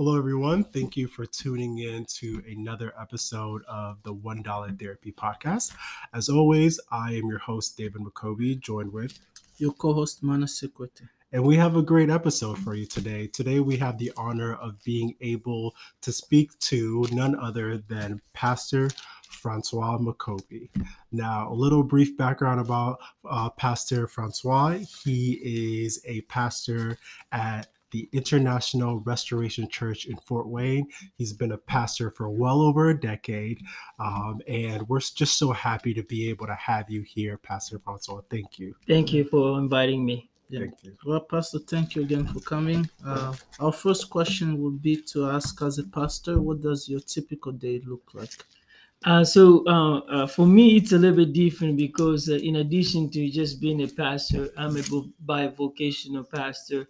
Hello, everyone. Thank you for tuning in to another episode of the One Dollar Therapy Podcast. As always, I am your host, David McCoby, joined with your co-host Manasekwete. And we have a great episode for you today. Today, we have the honor of being able to speak to none other than Pastor Francois McCoby. Now, a little brief background about uh, Pastor Francois. He is a pastor at the International Restoration Church in Fort Wayne. He's been a pastor for well over a decade. Um, and we're just so happy to be able to have you here, Pastor Francois. Thank you. Thank you for inviting me. Yeah. Thank you. Well, Pastor, thank you again for coming. Uh, our first question would be to ask as a pastor, what does your typical day look like? Uh, so uh, uh, for me, it's a little bit different because uh, in addition to just being a pastor, I'm a bi-vocational pastor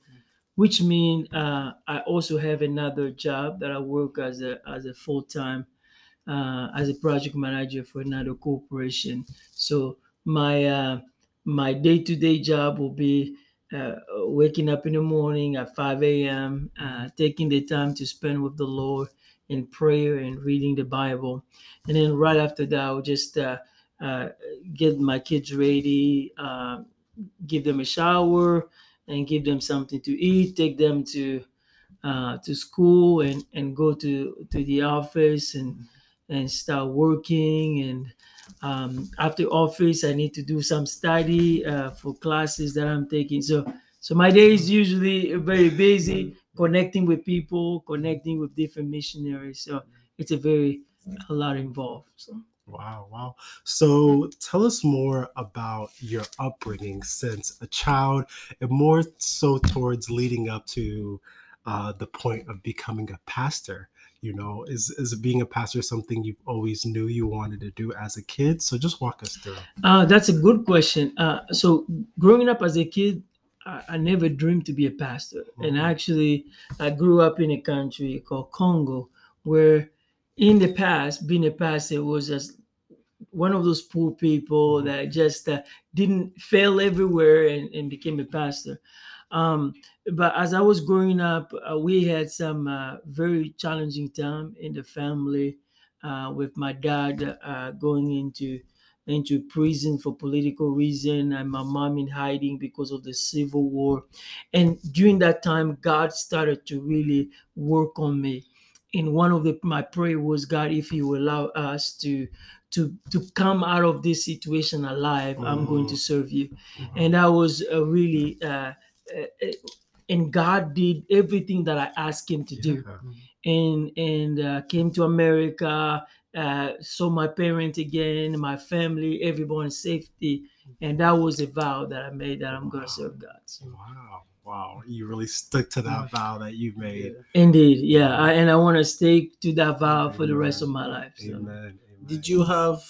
which means uh, I also have another job that I work as a as a full time uh, as a project manager for another corporation. So my uh, my day to day job will be uh, waking up in the morning at 5 a.m., uh, taking the time to spend with the Lord in prayer and reading the Bible, and then right after that, I'll just uh, get my kids ready, give them a shower and give them something to eat, take them to uh, to school and, and go to, to the office and and start working and um, after office I need to do some study uh, for classes that I'm taking. So so my day is usually very busy connecting with people, connecting with different missionaries. So it's a very a lot involved. So. Wow, wow. So tell us more about your upbringing since a child and more so towards leading up to uh, the point of becoming a pastor. You know, is, is being a pastor something you always knew you wanted to do as a kid? So just walk us through. Uh, that's a good question. Uh, so growing up as a kid, I, I never dreamed to be a pastor. Mm-hmm. And actually, I grew up in a country called Congo where in the past, being a pastor was just one of those poor people mm-hmm. that just uh, didn't fail everywhere and, and became a pastor. Um, but as I was growing up, uh, we had some uh, very challenging time in the family uh, with my dad uh, going into into prison for political reason and my mom in hiding because of the civil war. And during that time, God started to really work on me. In one of the, my prayer was, God, if you allow us to to to come out of this situation alive mm-hmm. i'm going to mm-hmm. serve you mm-hmm. and i was a really uh, uh, and god did everything that i asked him to yeah. do and and uh, came to america uh, saw my parents again my family everyone safety and that was a vow that i made that i'm going to serve god so. wow wow you really stuck to that vow that you've made. Indeed. Yeah I, and i want to stick to that vow Amen. for the rest of my life so. Amen did you have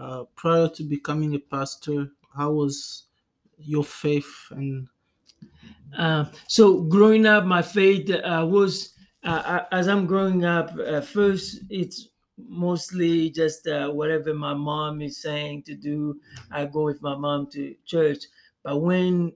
uh, prior to becoming a pastor how was your faith and uh, so growing up my faith uh, was uh, as i'm growing up uh, first it's mostly just uh, whatever my mom is saying to do i go with my mom to church. But when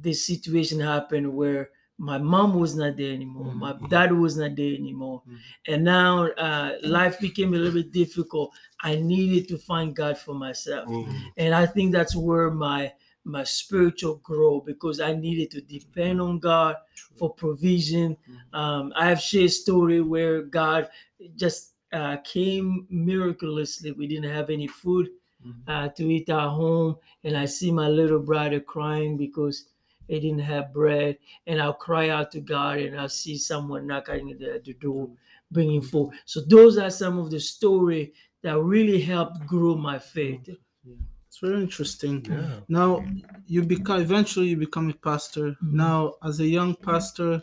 this situation happened where my mom was not there anymore mm-hmm. my dad was not there anymore mm-hmm. and now uh, life became a little bit difficult i needed to find god for myself mm-hmm. and i think that's where my my spiritual growth because i needed to depend on god for provision mm-hmm. um, i have shared story where god just uh, came miraculously we didn't have any food mm-hmm. uh, to eat at home and i see my little brother crying because they didn't have bread, and I'll cry out to God and I'll see someone knocking at the door, bringing food. So those are some of the story that really helped grow my faith. Yeah. It's very interesting. Yeah. Now you become eventually you become a pastor. Mm-hmm. Now as a young pastor,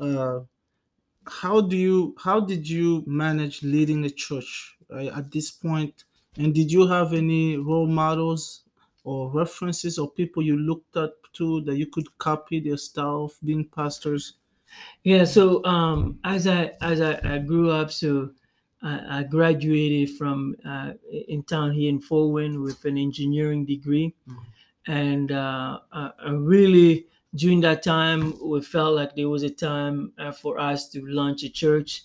uh, how do you how did you manage leading the church uh, at this point? And did you have any role models or references or people you looked up to that you could copy their style of being pastors? Yeah, so um, as I as I, I grew up, so I, I graduated from uh, in town here in Fort Wayne with an engineering degree, mm-hmm. and uh, I, I really during that time, we felt like there was a time uh, for us to launch a church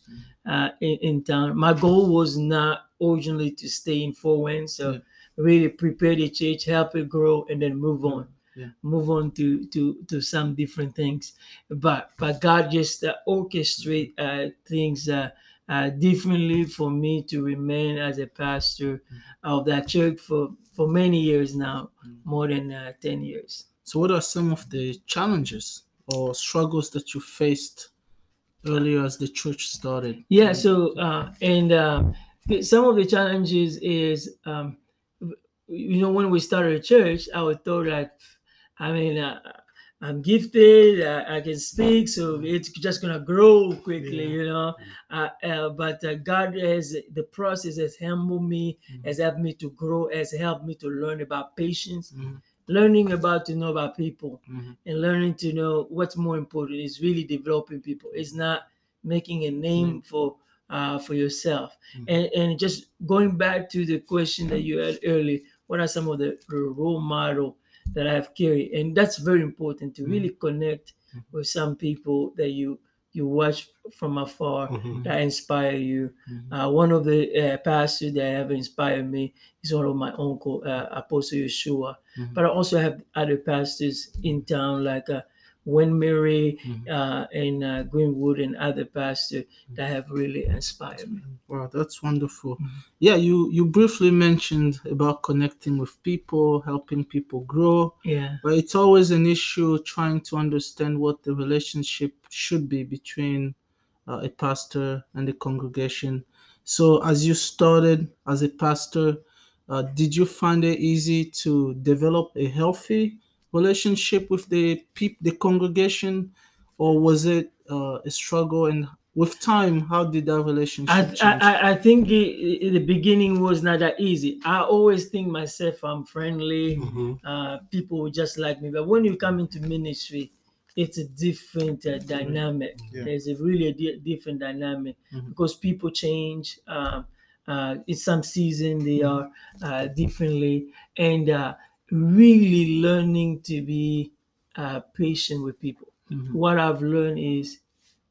uh, in, in, town. My goal was not originally to stay in Fort Wayne, so yeah. really prepare the church, help it grow, and then move on. Yeah. Move on to to to some different things, but but God just uh, orchestrate uh, things uh, uh, differently for me to remain as a pastor mm-hmm. of that church for for many years now, mm-hmm. more than uh, ten years. So, what are some of the challenges or struggles that you faced earlier as the church started? Yeah, so uh, and uh, some of the challenges is, um, you know, when we started a church, I was thought like, I mean, uh, I'm gifted, I, I, can speak, so it's just gonna grow quickly, yeah. you know. Uh, uh, but uh, God has the process has humbled me, mm-hmm. has helped me to grow, has helped me to learn about patience. Mm-hmm learning about to know about people mm-hmm. and learning to know what's more important is really developing people it's not making a name mm-hmm. for uh, for yourself and and just going back to the question that you had earlier what are some of the, the role model that i have carried and that's very important to really mm-hmm. connect mm-hmm. with some people that you you watch from afar mm-hmm. that inspire you. Mm-hmm. Uh, one of the uh, pastors that have inspired me is one of my uncle, uh, Apostle Yeshua. Mm-hmm. But I also have other pastors in town like uh, Wayne Mary mm-hmm. uh, and uh, Greenwood and other pastors that have really inspired me. Wow, that's wonderful. Mm-hmm. Yeah, you you briefly mentioned about connecting with people, helping people grow. Yeah, but it's always an issue trying to understand what the relationship should be between uh, a pastor and the congregation. So, as you started as a pastor, uh, did you find it easy to develop a healthy relationship with the people, the congregation, or was it uh, a struggle? And with time, how did that relationship I, change? I, I think it, the beginning was not that easy. I always think myself I'm friendly, mm-hmm. uh, people just like me. But when you come into ministry, it's a different uh, dynamic. Yeah. There's a really a di- different dynamic mm-hmm. because people change. Um, uh, in some season they mm-hmm. are uh, differently, and uh, really learning to be uh, patient with people. Mm-hmm. What I've learned is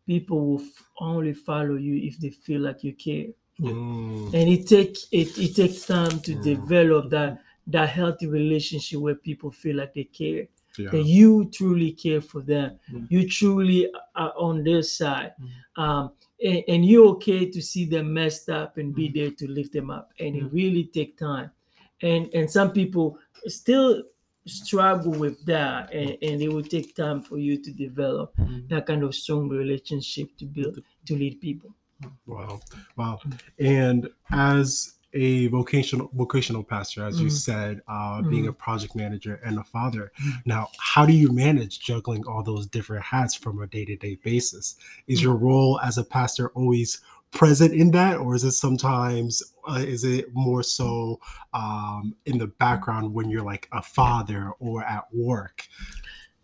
people will f- only follow you if they feel like you care. Mm. And it take it, it takes time to mm. develop that that healthy relationship where people feel like they care. Yeah. That you truly care for them. Mm. You truly are on their side. Mm. Um, and, and, you're okay to see them messed up and be mm. there to lift them up. And it really take time. And and some people still struggle with that and, and it will take time for you to develop mm-hmm. that kind of strong relationship to build to lead people wow wow and as a vocational vocational pastor as mm-hmm. you said uh, mm-hmm. being a project manager and a father now how do you manage juggling all those different hats from a day-to-day basis is mm. your role as a pastor always present in that or is it sometimes uh, is it more so um, in the background when you're like a father or at work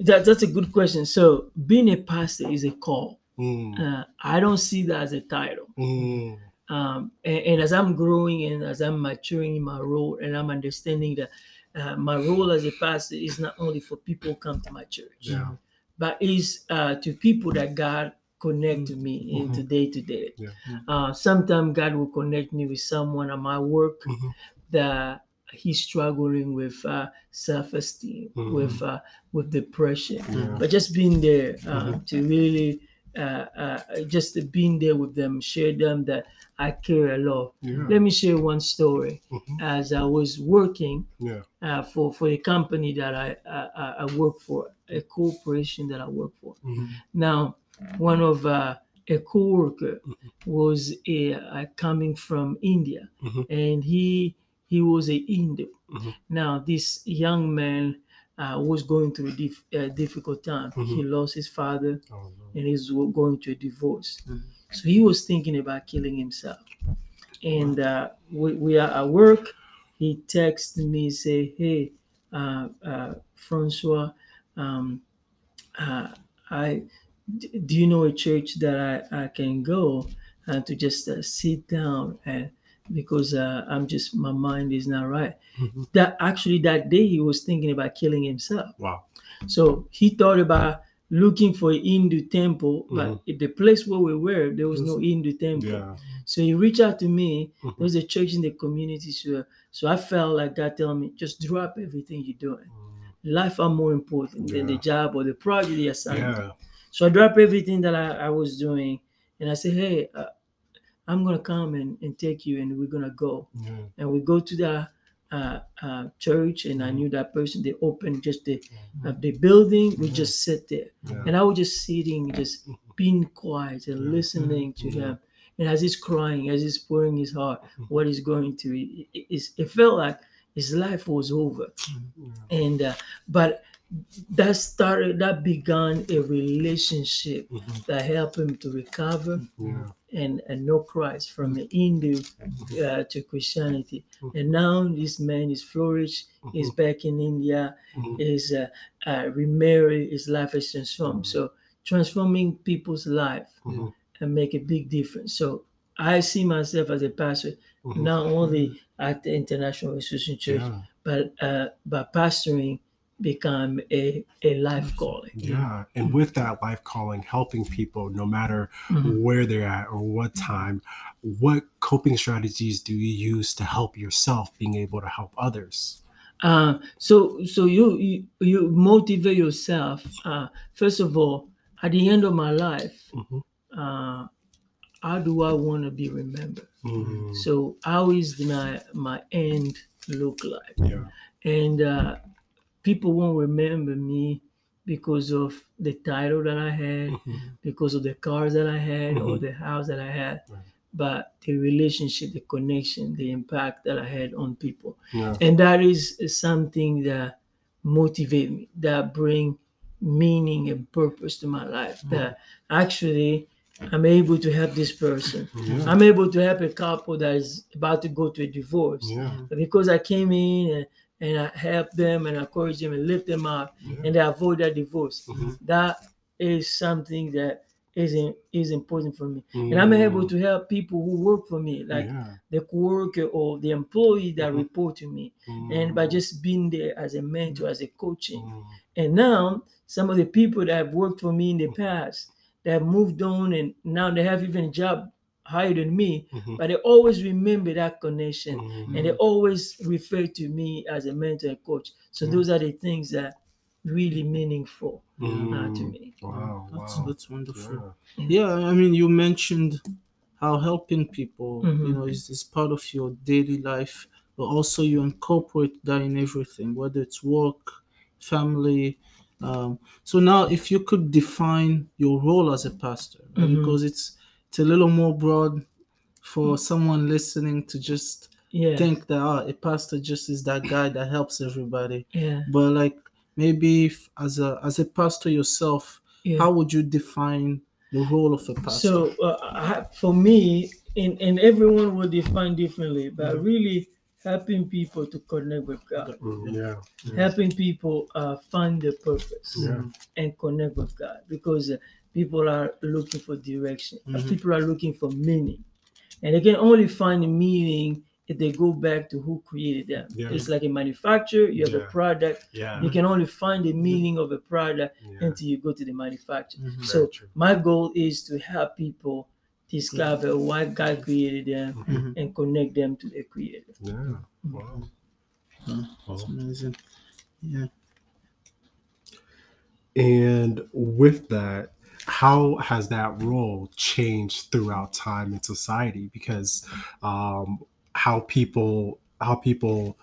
that, that's a good question so being a pastor is a call mm. uh, i don't see that as a title mm. um, and, and, as i'm growing and as i'm maturing in my role and i'm understanding that uh, my role as a pastor is not only for people who come to my church yeah. but is uh, to people that god connect to me mm-hmm. into day to day. Uh, sometimes God will connect me with someone at my work mm-hmm. that he's struggling with uh, self-esteem, mm-hmm. with uh, with depression. Yeah. But just being there uh, mm-hmm. to really uh, uh, just being there with them, share them that I care a lot. Yeah. Let me share one story. Mm-hmm. As I was working yeah. uh, for for a company that I, I, I work for, a corporation that I work for. Mm-hmm. Now one of uh, a co-worker mm-hmm. was a, uh, coming from India, mm-hmm. and he he was a Hindu. Mm-hmm. Now this young man uh, was going through a dif- difficult time. He mm-hmm. lost his father, oh, no. and he's going to a divorce. Mm-hmm. So he was thinking about killing himself. And uh, we, we, are at work. He texted me, say, "Hey, uh, uh, Francois, um, I do you know a church that I, I can go and to just uh, sit down and because uh, I'm just my mind is not right. Mm-hmm. That actually that day he was thinking about killing himself. Wow. So he thought about looking for a Hindu temple, but the place where we were, there was no Hindu temple. Yeah. So he reached out to me. Mhm. There was a church in the community, so so I felt like God telling me, just drop everything you're doing. Life are more important than the job or the project they assigned. Yeah. So I dropped everything that I, I was doing, and I said, "Hey, uh, I'm gonna come and, and take you, and we're gonna go." Yeah. And we go to the uh, uh, church, and I Mhm. knew that person. They opened just the uh, the building. We Mhm. just sit there, Yeah. and I was just sitting, just Mhm. being quiet and Yeah. listening to Yeah. him. And as he's crying, as he's pouring his heart, Mhm. what he's going through, it, it, it felt like his life was over. And uh, but that started, that began a relationship Mhm. that helped him to recover Yeah. and, and know Christ from the Hindu uh, to Christianity. Mhm. And now this man is flourished. He's back in India. Is uh, uh, remarried. His life is transformed. So transforming people's life and make a big difference. So I see myself as a pastor not only at the International Restoration Church, Yeah. but uh, but pastoring become a, a life calling. Yeah. And with that life calling, helping people no matter Mhm. where they're at or what time, what coping strategies do you use to help yourself being able to help others? Uh, so so you, you you motivate yourself. Uh, first of all, at the end of my life, Mhm. uh, how do I want to be remembered? Mhm. So how is my my end look like? Yeah. And uh, people won't remember me because of the title that I had, Mhm. because of the cars that I had, or Mhm. the house that I had, Right. but the relationship, the connection, the impact that I had on people. Yeah. and that is something that motivate me that bring meaning and purpose to my life that actually i'm able to help this person Yeah. i'm able to help a couple that is about to go to a divorce Yeah. because i came in and, and i help them and encourage them and lift them up Yeah. and they avoid that divorce Mhm. that is something that is in, is important for me and i'm able to help people who work for me like Mm. yeah. the coworker or the employee that Mhm. report to me and by Mhm. just being there as a mentor, as a coaching. Mhm. And now some of the people that have worked for me in the past that have moved on and now they have even a job higher than me, Mhm. but they always remember that connection Mhm. and they always refer to me as a mentor and coach. So Mhm. those are the things that really meaningful uh, to Mm. me. Wow. That's wow. that's wonderful. Yeah. Yeah, I mean, you mentioned how helping people, you Mhm. know, is, is part of your daily life, but also you incorporate that in everything, whether it's work, family. Um, so now, if you could define your role as a pastor, right, Mhm. because it's it's a little more broad for someone listening to just Yeah. think that ah, a pastor just is that guy that helps everybody, yeah. but like maybe if, as a as a pastor yourself, Yeah. how would you define the role of a pastor? So uh, for me, and, and everyone will define differently, but Mm-hmm. really helping people to connect with God, Mm, Yeah. helping people uh, find their purpose Yeah. and connect with God, because uh, people are looking for direction, Mhm. people are looking for meaning, and they can only find meaning if they go back to who created them. Yeah. It's like a manufacturer; you have Yeah. a product, Yeah. you can only find the meaning of a product Yeah. until you go to the manufacturer. Mhm. So my goal is to help people discover why God created them Mhm. and connect them to the creator. Yeah. Wow. Yeah. Wow. It's amazing. Yeah. And with that, how has that role changed throughout time in society? Because um, how people how people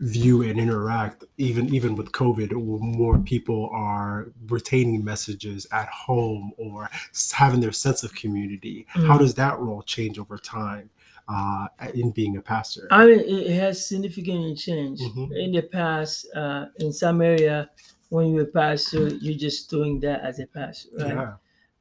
view and interact, even even with COVID, more people are retaining messages at home or having their sense of community. How Mm. does that role change over time uh, in being a pastor? I mean, it has significantly changed. Mhm. In the past, uh, in some area, when you're a pastor, you're just doing that as a pastor, right? Yeah.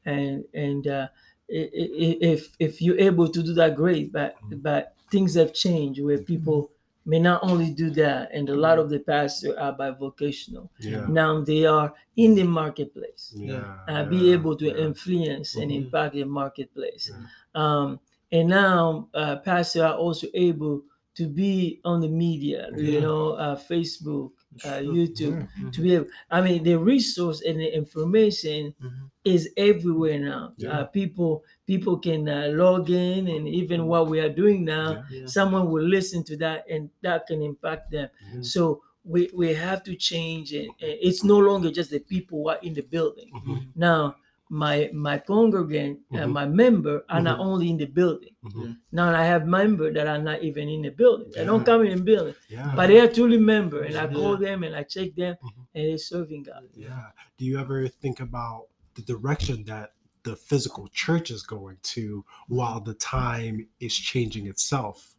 And and uh, if if you're able to do that, great. But Mhm. but things have changed where people may not only do that, and a lot of the pastors are bivocational. Yeah. Now they are in the marketplace. Yeah. uh, be able to influence and Mhm. impact the marketplace. Um, and now uh, pastors are also able to be on the media, you know, uh, Facebook, uh. YouTube, Yeah. to be able. I mean, the resource and the information Mhm. is everywhere now. Yeah. Uh, people people can uh, log in, and even what we are doing now, Yeah. Someone will listen to that, and that can impact them. Mhm. So we we have to change it. And It's no longer just the people who are in the building. Mhm. Now, my my congregant, uh, Mhm. my member are not Mhm. only in the building. Mhm. Now I have members that are not even in the building. They don't come in the building, Yeah. but they are truly member, and I Yeah. call them and I check them, Mhm. and they're serving God. Yeah. Do you ever think about the direction that the physical church is going to while the time is changing itself?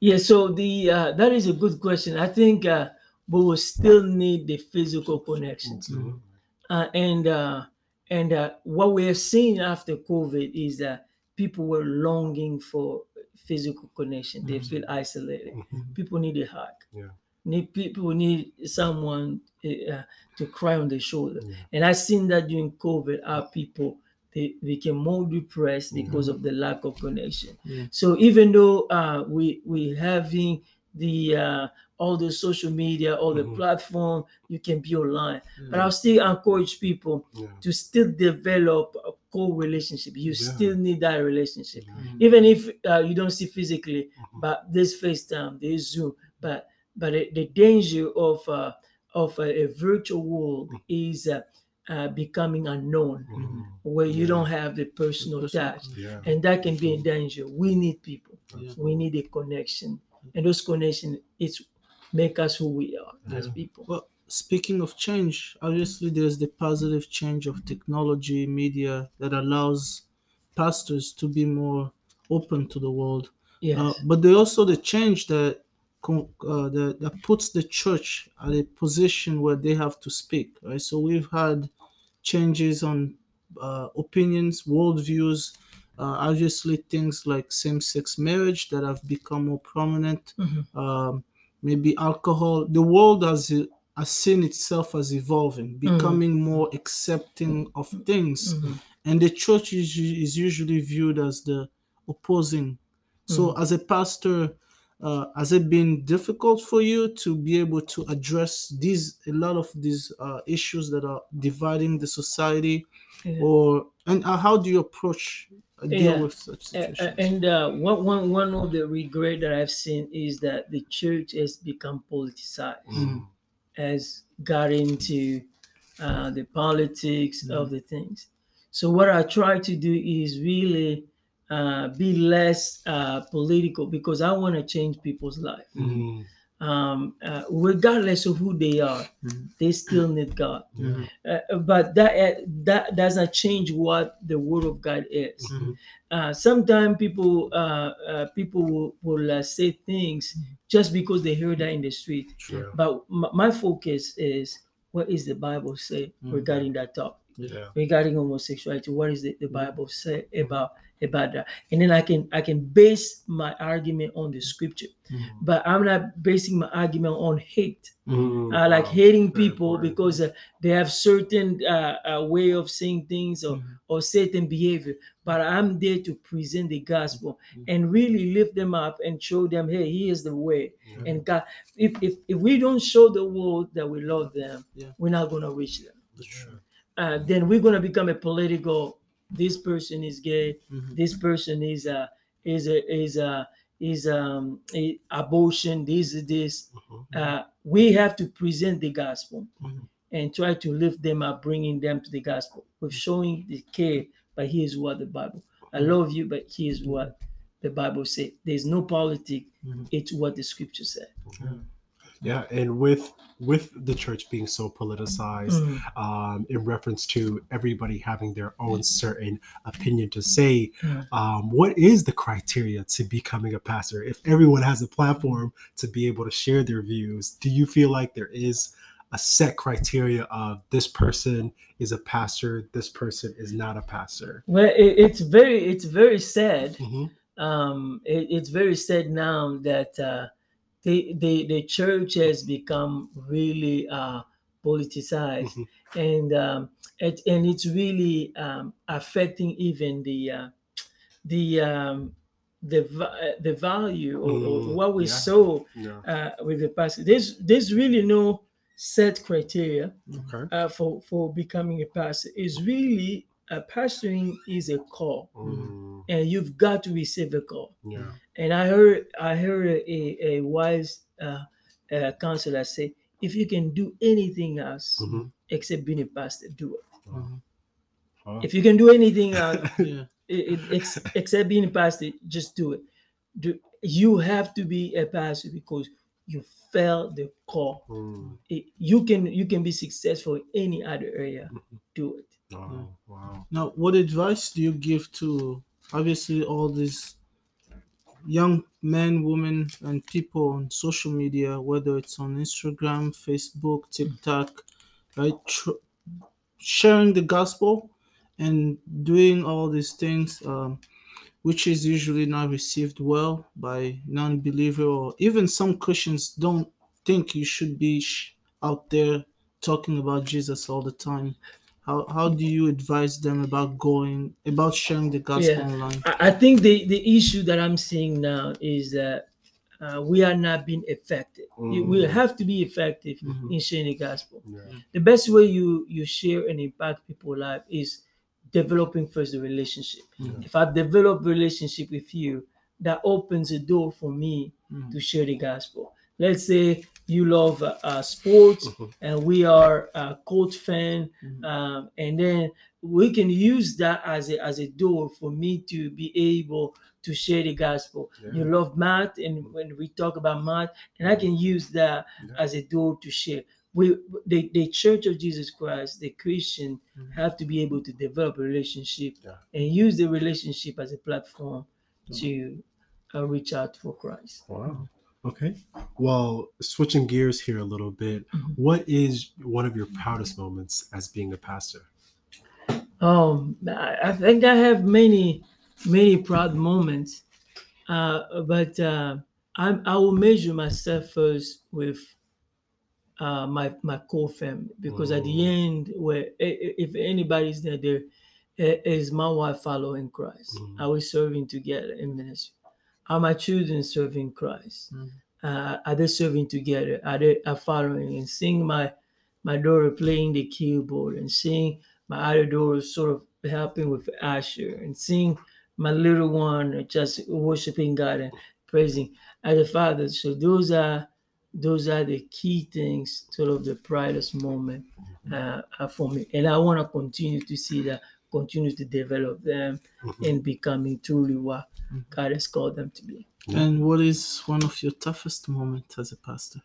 Yeah. So the uh, that is a good question. I think uh, we will still need the physical connections. Absolutely. Uh, and uh, and uh, what we have seen after COVID is that people were longing for physical connection. They Mhm. feel isolated. Mhm. People need a hug. Yeah. Need people need someone uh, to cry on their shoulder. Yeah. And I've seen that during COVID, our people they became more depressed because of the lack of connection. Yeah. So even though uh, we we having the uh, all the social media, all the Mhm. platform, you can be online. But I'll still encourage people Yeah. to still develop a core relationship. You Yeah. still need that relationship, Yeah. even if uh, you don't see physically. Mhm. But this FaceTime, this Zoom, but but the, the danger of uh, of a, a virtual world Mm. is uh, uh, becoming unknown, Mhm. where you don't have the personal personal touch, Yeah. and that can be a danger. We need people. Yeah. We need a connection, and those connections it's make us who we are as people. Well, speaking of change, obviously there's the positive change of technology, media that allows pastors to be more open to the world. Yes. Uh, but there also the change that uh, that, that puts the church at a position where they have to speak. Right. So we've had changes on uh, opinions, worldviews. Uh, obviously, things like same-sex marriage that have become more prominent. Mhm. Um, maybe alcohol. The world has has seen itself as evolving, becoming more accepting of things Mhm. and the church is, is usually viewed as the opposing. So, as a pastor, uh, has it been difficult for you to be able to address these a lot of these uh, issues that are dividing the society, Yeah. or and uh, how do you approach deal with such situations? And uh, one, one, one of the regret that I've seen is that the church has become politicized, Mhm. has got into uh, the politics of the things. So what I try to do is really uh, be less uh, political because I want to change people's life. Mhm. Um, uh, regardless of who they are, Mhm. they still need God. Uh, but that uh, that does not change what the Word of God is. Mhm. Uh, sometimes people uh, uh, people will, will uh, say things just because they heard that in the street. Sure. But my, my focus is what is the Bible say Mhm. regarding that topic, Yeah. regarding homosexuality. What is the, the Bible say about about that? And then I can I can base my argument on the scripture. Mhm. But I'm not basing my argument on hate. Mhm. I like Wow. hating people because uh, they have certain uh, uh, way of saying things or, Mhm. or certain behavior. But I'm there to present the gospel Mhm. and really lift them up and show them, hey, here's the way. Yeah. And God, if, if if we don't show the world that we love them, Yeah. we're not gonna reach them. Uh, then we're gonna become a political. This person is gay. Mhm. This person is a is a is a is um a abortion. This is this Mhm. uh, we have to present the gospel Mhm. and try to lift them up, bringing them to the gospel with showing the care. But here's what the Bible. I love you, but here's what the Bible said. There's no politic. Mhm. It's what the scripture said. Yeah, and with with the church being so politicized, Mm. um, in reference to everybody having their own certain opinion to say, Mm. um, what is the criteria to becoming a pastor? If everyone has a platform to be able to share their views, do you feel like there is a set criteria of this person is a pastor, this person is not a pastor? Well, it, it's very it's very sad. Mhm. Um, it, it's very sad now that uh, the, the the church has become really uh, politicized, Mhm. and um, it, and it's really um, affecting even the uh, the um, the the value or, or Mm, what we yeah. saw Yeah. uh, with the pastor. There's there's really no set criteria Okay. uh, for for becoming a pastor. It's really uh, pastoring is a call, Mm, and you've got to receive a call. yeah. And I heard I heard a, a wise uh, uh, counselor say, if you can do anything else Mhm. except being a pastor, do it. Mhm. Oh. If you can do anything else Yeah. it- it- ex- except being a pastor, just do it. Do, you have to be a pastor because you felt the call. Mm, It- you can you can be successful in any other area. Do it. oh, wow. Now, what advice do you give to obviously all these young men, women, and people on social media, whether it's on Instagram, Facebook, TikTok, right? Tr- sharing the gospel and doing all these things, um, which is usually not received well by non-believer or even some Christians don't think you should be sh- out there talking about Jesus all the time. How, how do you advise them about going about sharing the gospel Yeah. online? I, I think the the issue that I'm seeing now is that uh, we are not being effective. You- We Mm. have to be effective Mhm. in sharing the gospel. Yeah. The best way you you share and impact people's life is developing first the relationship. Mhm. If I develop relationship with you, that opens a door for me Mhm. to share the gospel. Let's say you love uh, uh, sports Mhm. and we are a Colts fan, Mhm. um, and then we can use that as a as a door for me to be able to share the gospel. You love math, and when we talk about math, and I can use that Yeah. as a door to share. We the, the Church of Jesus Christ, the Christian, Mhm. have to be able to develop a relationship Yeah. and use the relationship as a platform to uh, reach out for Christ. Wow. Okay. Well, switching gears here a little bit, Mhm. what is one of your proudest moments as being a pastor? Um, I, think I have many, many proud moments, uh, but uh, I, I will measure myself first with uh, my my core family because at the Mm. end, where if anybody's there, there is my wife following Christ. Mm. Are we serving together in ministry? Are my children serving Christ? Mm. Uh, are they serving together? Are they are following and seeing my my daughter playing the keyboard and seeing my other daughter sort of helping with Asher and seeing my little one just worshiping God and praising as a father. So those are those are the key things, sort of the proudest moment uh, for me. And I want to continue to see that, continue to develop them Mhm. and becoming truly what Mhm. God has called them to be. And what is one of your toughest moments as a pastor?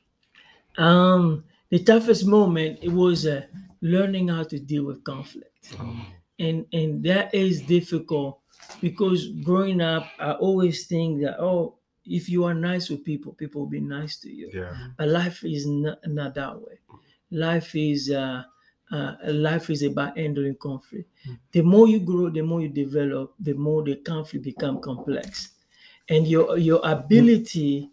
Um, the toughest moment it was uh, learning how to deal with conflict. Oh, and and that is difficult because growing up i always think that oh if you are nice with people people will be nice to you yeah. but life is not, not that way life is uh, uh life is about handling conflict Mm. the more you grow the more you develop the more the conflict become complex and your your ability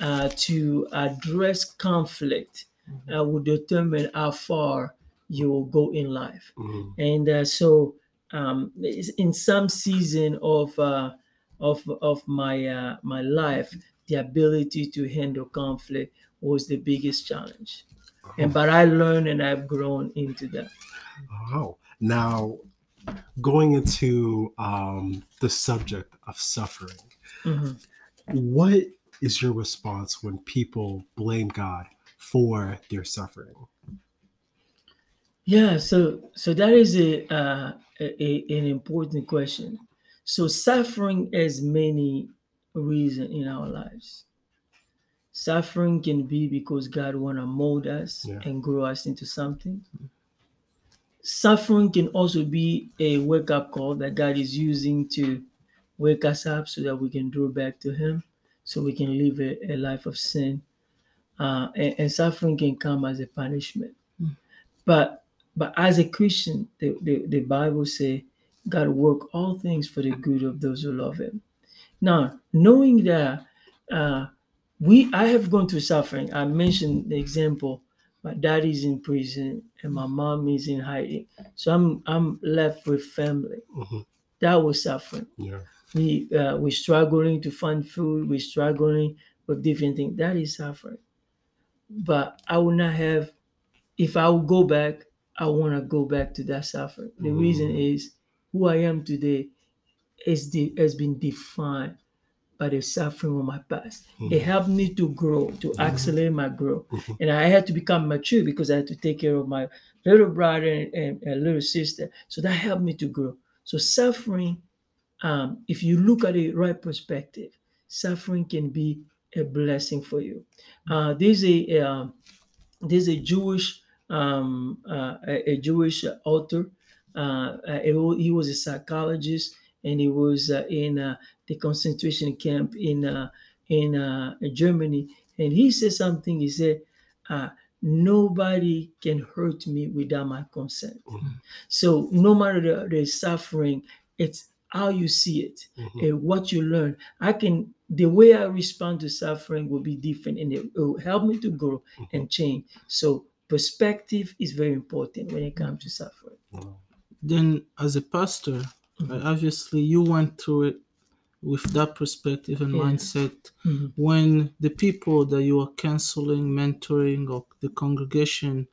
uh, to address conflict uh, will determine how far you will go in life Mhm. and uh, so um, in some season of uh, of of my uh, my life, the ability to handle conflict was the biggest challenge. And but I learned and I've grown into that. Oh, now going into um, the subject of suffering, Mhm. what is your response when people blame God for their suffering? Yeah, so so that is a, uh, a, a- an important question. So suffering has many reasons in our lives. Suffering can be because God want to mold us Yeah. and grow us into something. Suffering can also be a wake up call that God is using to wake us up so that we can draw back to Him, so we can live a, a life of sin. Uh, and, and suffering can come as a punishment. But but as a Christian, the, the, the Bible say God work all things for the good of those who love Him. Now, knowing that uh, we, I have gone through suffering. I mentioned the example. My dad is in prison and my mom is in hiding, so I'm I'm left with family. Mhm. that was suffering. Yeah. We uh, we're struggling to find food. We're struggling with different things. That is suffering. But I would not have. If I would go back, I want to go back to that suffering. The Mm. reason is who I am today is de- has been defined by the suffering of my past. It helped me to grow, to accelerate my growth. Mhm. And I had to become mature because I had to take care of my little brother and, and, and little sister. So that helped me to grow. So suffering, um, if you look at it right perspective, suffering can be a blessing for you. Uh, there's a um, there's a Jewish um, uh, a, a Jewish author. Uh, uh, he was a psychologist, and he was uh, in uh, the concentration camp in uh, in uh, Germany. And he said something. He said, uh, "Nobody can hurt me without my consent." Mhm. So no matter the, the suffering, it's how you see it Mhm. and what you learn. I can the way I respond to suffering will be different, and it will help me to grow and change. So perspective is very important when it comes to suffering. Wow. Then, as a pastor, Uh, obviously you went through it with that perspective and Yeah. mindset. Mhm. When the people that you are counseling, mentoring, or the congregation,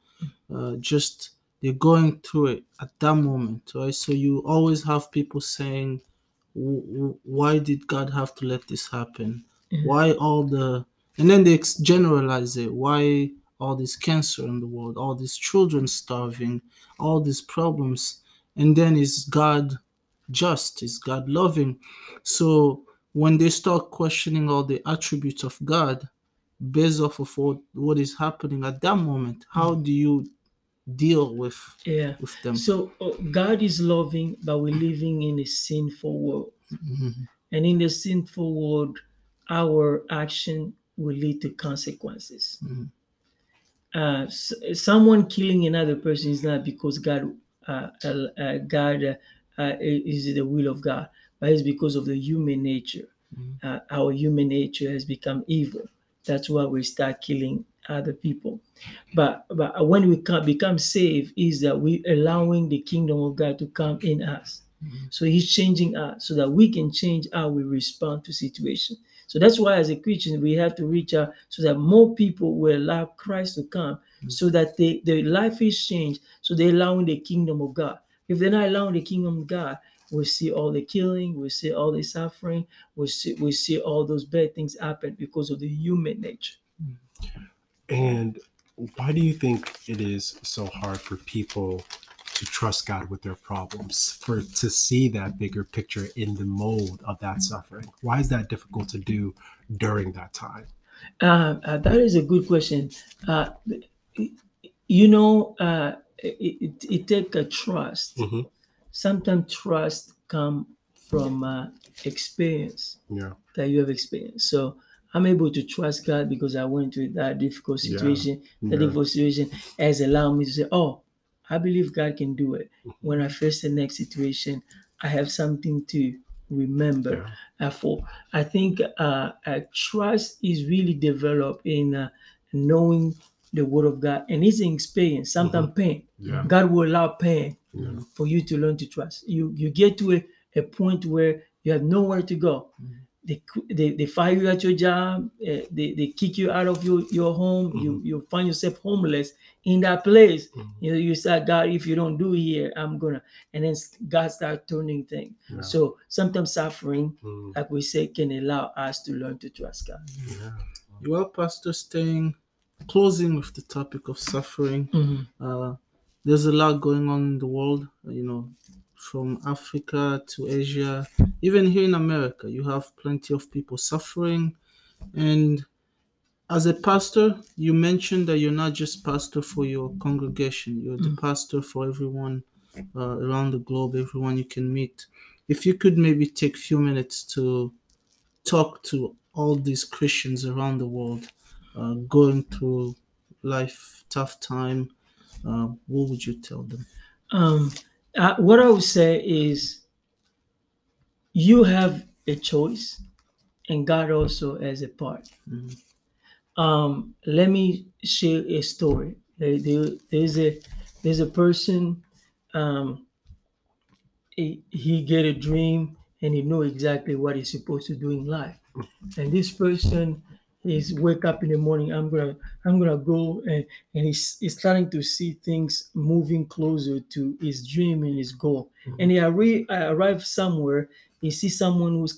uh, just they're going through it at that moment, right? So you always have people saying, "W- w- "Why did God have to let this happen? Yeah. Why all the?" And then they generalize it. Why all this cancer in the world? All these children starving? All these problems? And then is God just? Is God loving? So when they start questioning all the attributes of God based off of what, what is happening at that moment, how do you deal with Yeah. with them? So uh, God is loving, but we're living in a sinful world, Mhm. and in the sinful world, our action will lead to consequences. Mhm. Uh, s- someone killing another person is not because God, uh, uh, uh, God uh, is the will of God, but it's because of the human nature. Mhm. Uh, our human nature has become evil. That's why we start killing other people. But but when we can become saved, is that we allowing the kingdom of God to come in us. Mhm. So He's changing us so that we can change how we respond to situations. So that's why, as a Christian, we have to reach out so that more people will allow Christ to come, so that they, their life is changed. So they're allowing the kingdom of God. If they're not allowing the kingdom of God, we'll see all the killing, we'll see all the suffering, we'll see, we'll see all those bad things happen because of the human nature. And why do you think it is so hard for people to trust God with their problems, for to see that bigger picture in the mold of that suffering? Why is that difficult to do during that time? Uh, uh, that is a good question. Uh, you know, uh, it, it, it takes a trust. Mhm. Sometimes trust come from uh, experience Yeah. that you have experienced. So I'm able to trust God because I went through that difficult Yeah. situation. That Yeah. difficult situation has allowed me to say, "Oh, I believe God can do it." Mm-hmm. When I face the next situation, I have something to remember. Yeah. For I think uh, uh, trust is really developed in uh, knowing the Word of God, and it's an experience. Sometimes pain. Yeah. God will allow pain Yeah. for you to learn to trust. You you get to a, a point where you have nowhere to go. They, qu- they, they fire you at your job. eh, they, they kick you out of your, your home. You you find yourself homeless in that place. Mhm. You know, you say, God, if you don't do here, I'm gonna. And then God start turning things. Yeah. So sometimes suffering, Mm. like we say, can allow us to learn to trust God. Well, Pastor, staying closing with the topic of suffering. Mhm. Uh, there's a lot going on in the world, you know, from Africa to Asia, even here in America, you have plenty of people suffering. And as a pastor, you mentioned that you're not just pastor for your congregation, you're the pastor for everyone uh, around the globe, everyone you can meet. If you could maybe take a few minutes to talk to all these Christians around the world uh, going through life, tough time, uh, what would you tell them? Um, uh, what I would say is, you have a choice, and God also has a part. Mhm. Um, let me share a story. There- there- there's a there's a person. Um, he, he get a dream and he know exactly what he's supposed to do in life. And this person is wake up in the morning. I'm gonna I'm gonna go and and he's, he's starting to see things moving closer to his dream and his goal. Mm-hmm. And he arri- uh, arrive somewhere. He sees someone who's